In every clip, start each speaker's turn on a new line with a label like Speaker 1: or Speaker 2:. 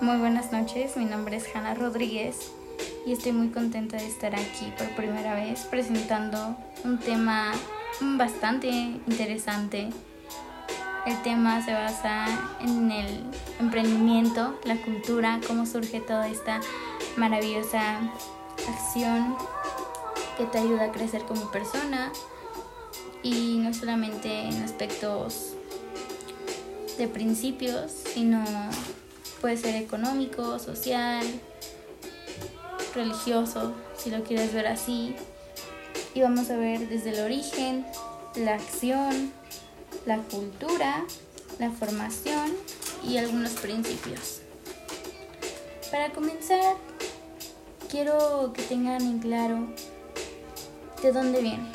Speaker 1: Muy buenas noches, mi nombre es Hanna Rodríguez y estoy muy contenta de estar aquí por primera vez presentando un tema bastante interesante. El tema se basa en el emprendimiento, la cultura, cómo surge toda esta maravillosa acción que te ayuda a crecer como persona y no solamente en aspectos de principios, sino puede ser económico, social, religioso, si lo quieres ver así. Y vamos a ver desde el origen, la acción, la cultura, la formación y algunos principios. Para comenzar, quiero que tengan en claro de dónde viene.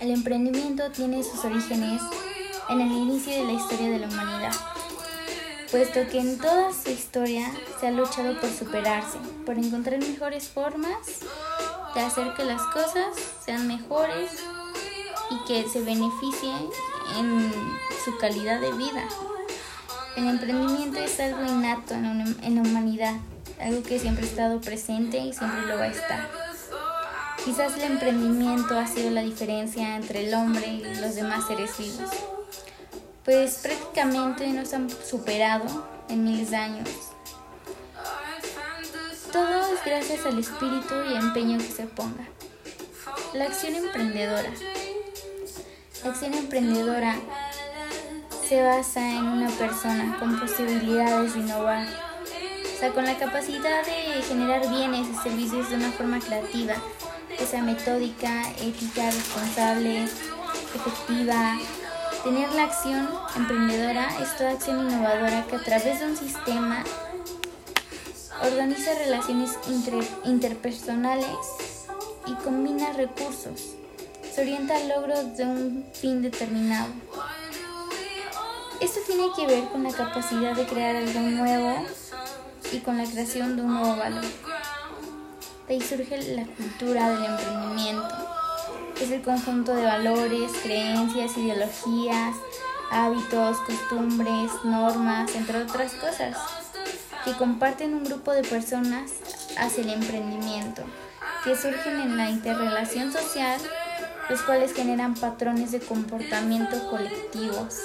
Speaker 1: El emprendimiento tiene sus orígenes en el inicio de la historia de la humanidad, puesto que en toda su historia se ha luchado por superarse, por encontrar mejores formas de hacer que las cosas sean mejores y que se beneficien en su calidad de vida. El emprendimiento es algo innato en la humanidad, algo que siempre ha estado presente y siempre lo va a estar. Quizás el emprendimiento ha sido la diferencia entre el hombre y los demás seres vivos pues prácticamente nos han superado en miles de años. Todo es gracias al espíritu y empeño que se ponga. La acción emprendedora. La acción emprendedora se basa en una persona con posibilidades de innovar, o sea, con la capacidad de generar bienes y servicios de una forma creativa, que sea metódica, ética, responsable, efectiva, Tener la acción emprendedora es toda acción innovadora que a través de un sistema organiza relaciones interpersonales y combina recursos. Se orienta al logro de un fin determinado. Esto tiene que ver con la capacidad de crear algo nuevo y con la creación de un nuevo valor. De ahí surge la cultura del emprendimiento es el conjunto de valores, creencias, ideologías, hábitos, costumbres, normas, entre otras cosas, que comparten un grupo de personas hacia el emprendimiento, que surgen en la interrelación social, los cuales generan patrones de comportamiento colectivos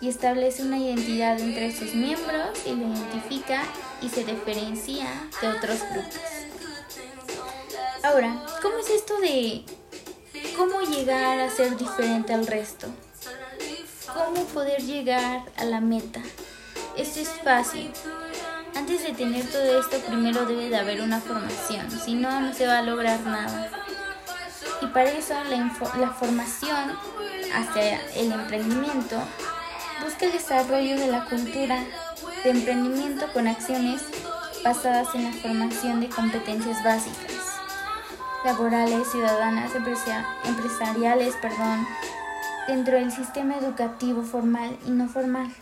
Speaker 1: y establece una identidad entre sus miembros y lo identifica y se diferencia de otros grupos. Ahora, ¿cómo es esto de ¿Cómo llegar a ser diferente al resto? ¿Cómo poder llegar a la meta? Esto es fácil. Antes de tener todo esto, primero debe de haber una formación, si no, no se va a lograr nada. Y para eso la, la formación hacia el emprendimiento busca el desarrollo de la cultura de emprendimiento con acciones basadas en la formación de competencias básicas laborales, ciudadanas, empresariales, perdón, dentro del sistema educativo formal y no formal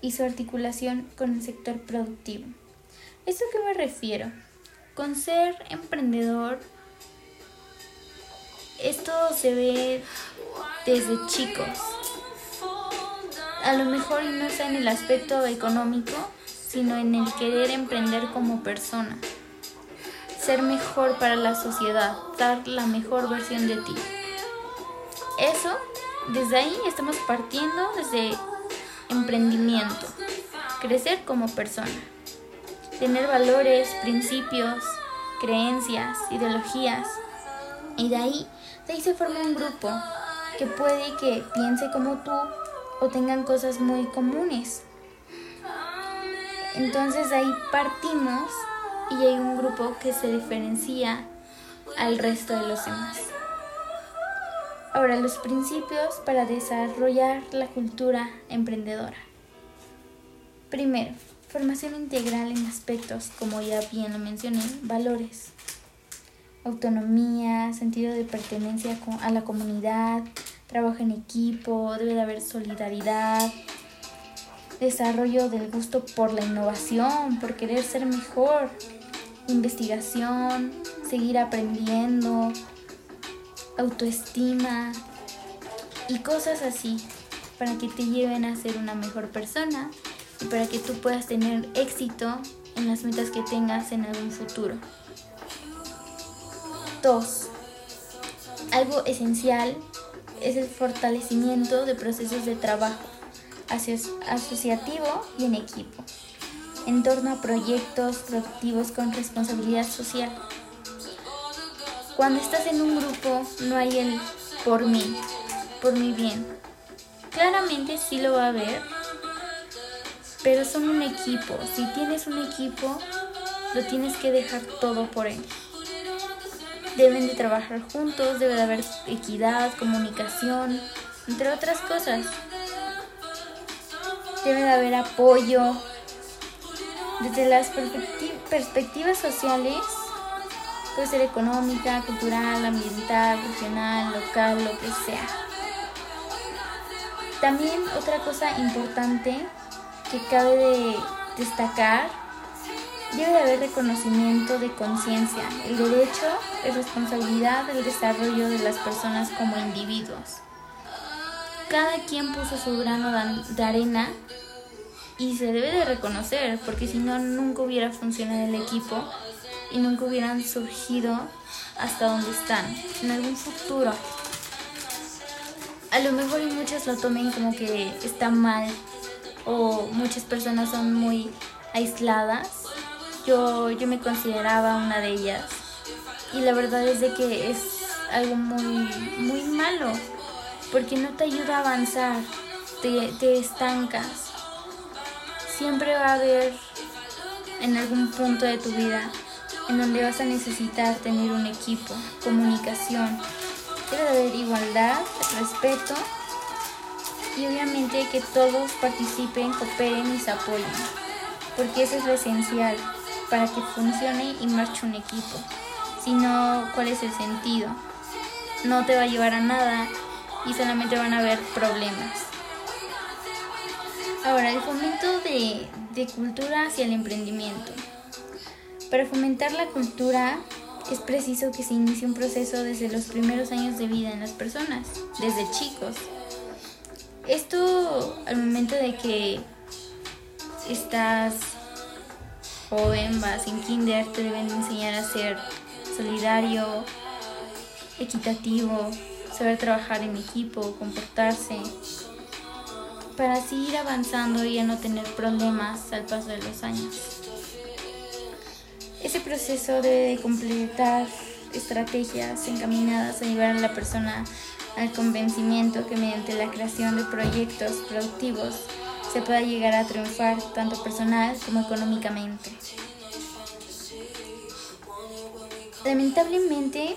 Speaker 1: y su articulación con el sector productivo. ¿Esto a qué me refiero? Con ser emprendedor, esto se ve desde chicos. A lo mejor no está en el aspecto económico, sino en el querer emprender como persona ser mejor para la sociedad, dar la mejor versión de ti. Eso, desde ahí estamos partiendo desde emprendimiento, crecer como persona, tener valores, principios, creencias, ideologías, y de ahí, de ahí se forma un grupo que puede que piense como tú o tengan cosas muy comunes. Entonces de ahí partimos y hay un grupo que se diferencia al resto de los demás. Ahora, los principios para desarrollar la cultura emprendedora. Primero, formación integral en aspectos, como ya bien lo mencioné, valores, autonomía, sentido de pertenencia a la comunidad, trabajo en equipo, debe de haber solidaridad, desarrollo del gusto por la innovación, por querer ser mejor, investigación, seguir aprendiendo, autoestima y cosas así para que te lleven a ser una mejor persona y para que tú puedas tener éxito en las metas que tengas en algún futuro. 2. Algo esencial es el fortalecimiento de procesos de trabajo asociativo y en equipo, en torno a proyectos productivos con responsabilidad social. Cuando estás en un grupo no hay el por mí, por mi bien. Claramente sí lo va a haber, pero son un equipo. Si tienes un equipo, lo tienes que dejar todo por él. Deben de trabajar juntos, debe de haber equidad, comunicación, entre otras cosas. Debe de haber apoyo. Desde las perspectivas sociales, puede ser económica, cultural, ambiental, regional, local, lo que sea. También otra cosa importante que cabe de destacar, debe de haber reconocimiento de conciencia, el derecho y responsabilidad del desarrollo de las personas como individuos. Cada quien puso su grano de arena y se debe de reconocer, porque si no, nunca hubiera funcionado el equipo y nunca hubieran surgido hasta donde están, en algún futuro. A lo mejor muchos lo tomen como que está mal o muchas personas son muy aisladas. Yo, yo me consideraba una de ellas y la verdad es de que es algo muy, muy malo porque no te ayuda a avanzar, te, te estancas. Siempre va a haber en algún punto de tu vida en donde vas a necesitar tener un equipo, comunicación. Debe haber igualdad, respeto y obviamente que todos participen, cooperen y se apoyen, porque eso es lo esencial para que funcione y marche un equipo. Si no, ¿cuál es el sentido? No te va a llevar a nada y solamente van a haber problemas. Ahora, el fomento de, de cultura hacia el emprendimiento. Para fomentar la cultura es preciso que se inicie un proceso desde los primeros años de vida en las personas, desde chicos. Esto al momento de que estás joven, vas en kinder, te deben enseñar a ser solidario, equitativo, saber trabajar en equipo, comportarse, para así ir avanzando y a no tener problemas al paso de los años. Ese proceso debe completar estrategias encaminadas a llevar a la persona al convencimiento que mediante la creación de proyectos productivos se pueda llegar a triunfar tanto personal como económicamente. Lamentablemente,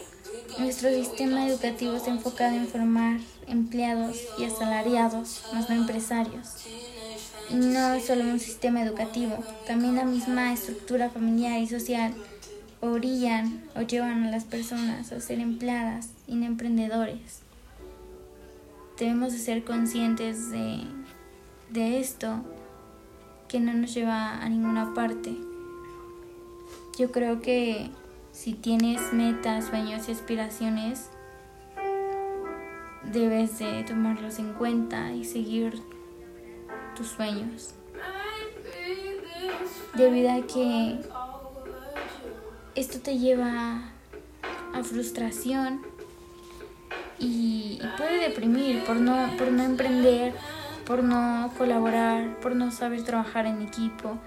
Speaker 1: nuestro sistema educativo está enfocado en formar empleados y asalariados, más no empresarios no es solo un sistema educativo, también la misma estructura familiar y social orillan o llevan a las personas a ser empleadas y no emprendedores. Debemos de ser conscientes de, de esto que no nos lleva a ninguna parte. Yo creo que si tienes metas, sueños y aspiraciones, debes de tomarlos en cuenta y seguir tus sueños. Debido a que esto te lleva a frustración y, puede deprimir por no, por no emprender, por no colaborar, por no saber trabajar en equipo.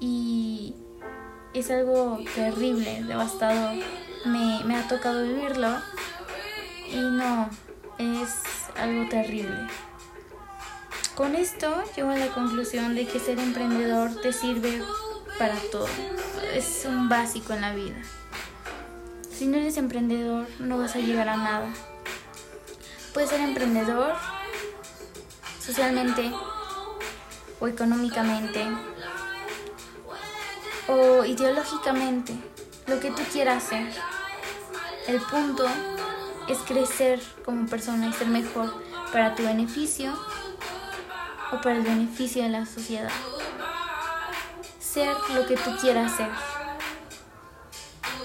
Speaker 1: Y es algo terrible, devastador. Me, me ha tocado vivirlo y no, es algo terrible. Con esto llego a la conclusión de que ser emprendedor te sirve para todo. Es un básico en la vida. Si no eres emprendedor, no vas a llegar a nada. Puedes ser emprendedor socialmente o económicamente o ideológicamente, lo que tú quieras hacer. El punto es crecer como persona y ser mejor para tu beneficio o para el beneficio de la sociedad. Ser lo que tú quieras ser.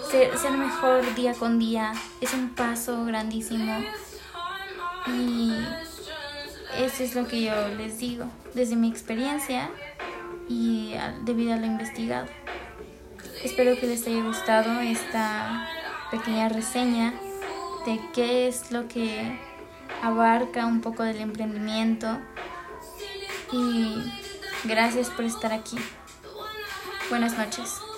Speaker 1: Ser, mejor día con día es un paso grandísimo y eso es lo que yo les digo desde mi experiencia y debido a lo investigado. Espero que les haya gustado esta pequeña reseña de qué es lo que abarca un poco del emprendimiento y gracias por estar aquí. Buenas noches.